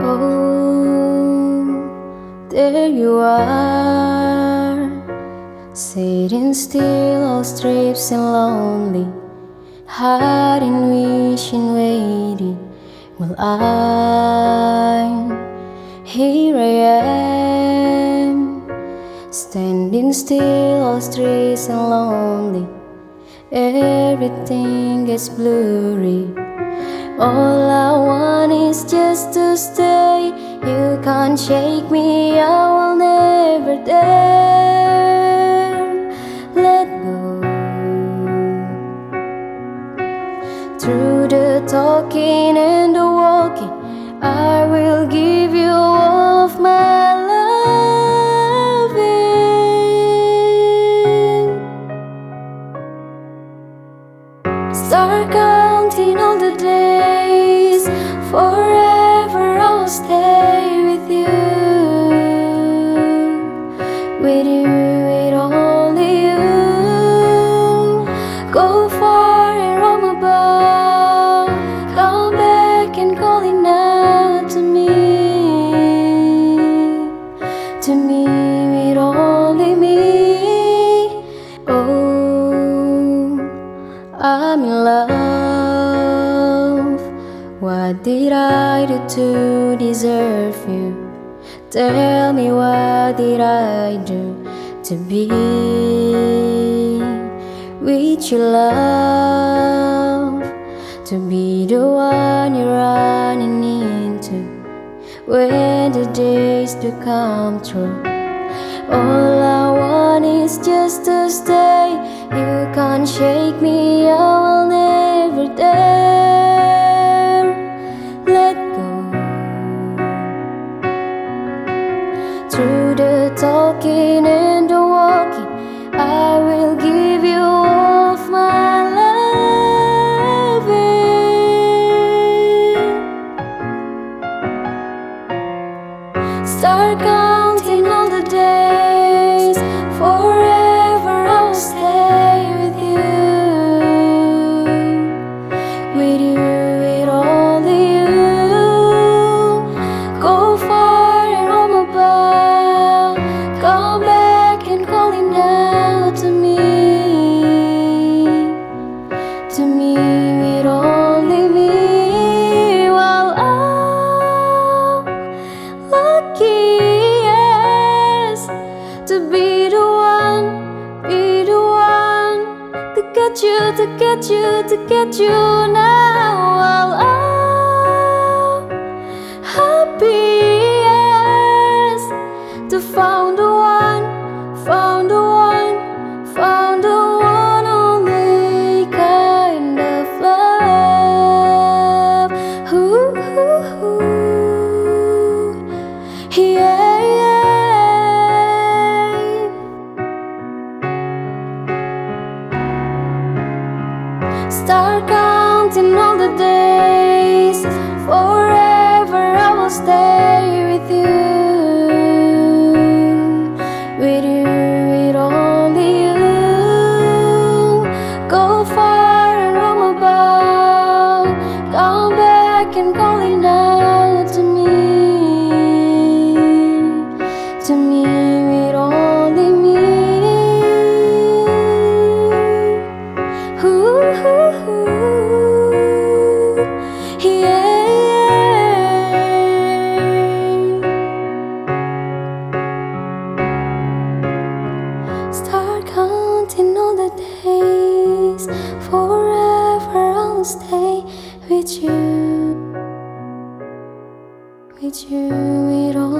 Oh, there you are, sitting still, all strips and lonely, hiding, wishing, waiting. Well, I'm here, I am, standing still, all strips and lonely. Everything gets blurry. All I just to stay. You can't shake me, I will never dare let go. Through the talking and the walking, I will give you all of my loving. Start counting all the days. Forever I'll stay with you. With you, with only you. Go far and roam above. Come back and calling out to me. To me, with only What did I do to deserve you? Tell me what did I do to be with your love? To be the one you're running into when the days do come true. All I want is just to stay. You can't shake me, Through the talking and get you, to get you, to get you now. While Start counting all the days. Forever I will stay with you. With you, with only you. Go far and roam about. Come back and calling out stay with you. With you, with all.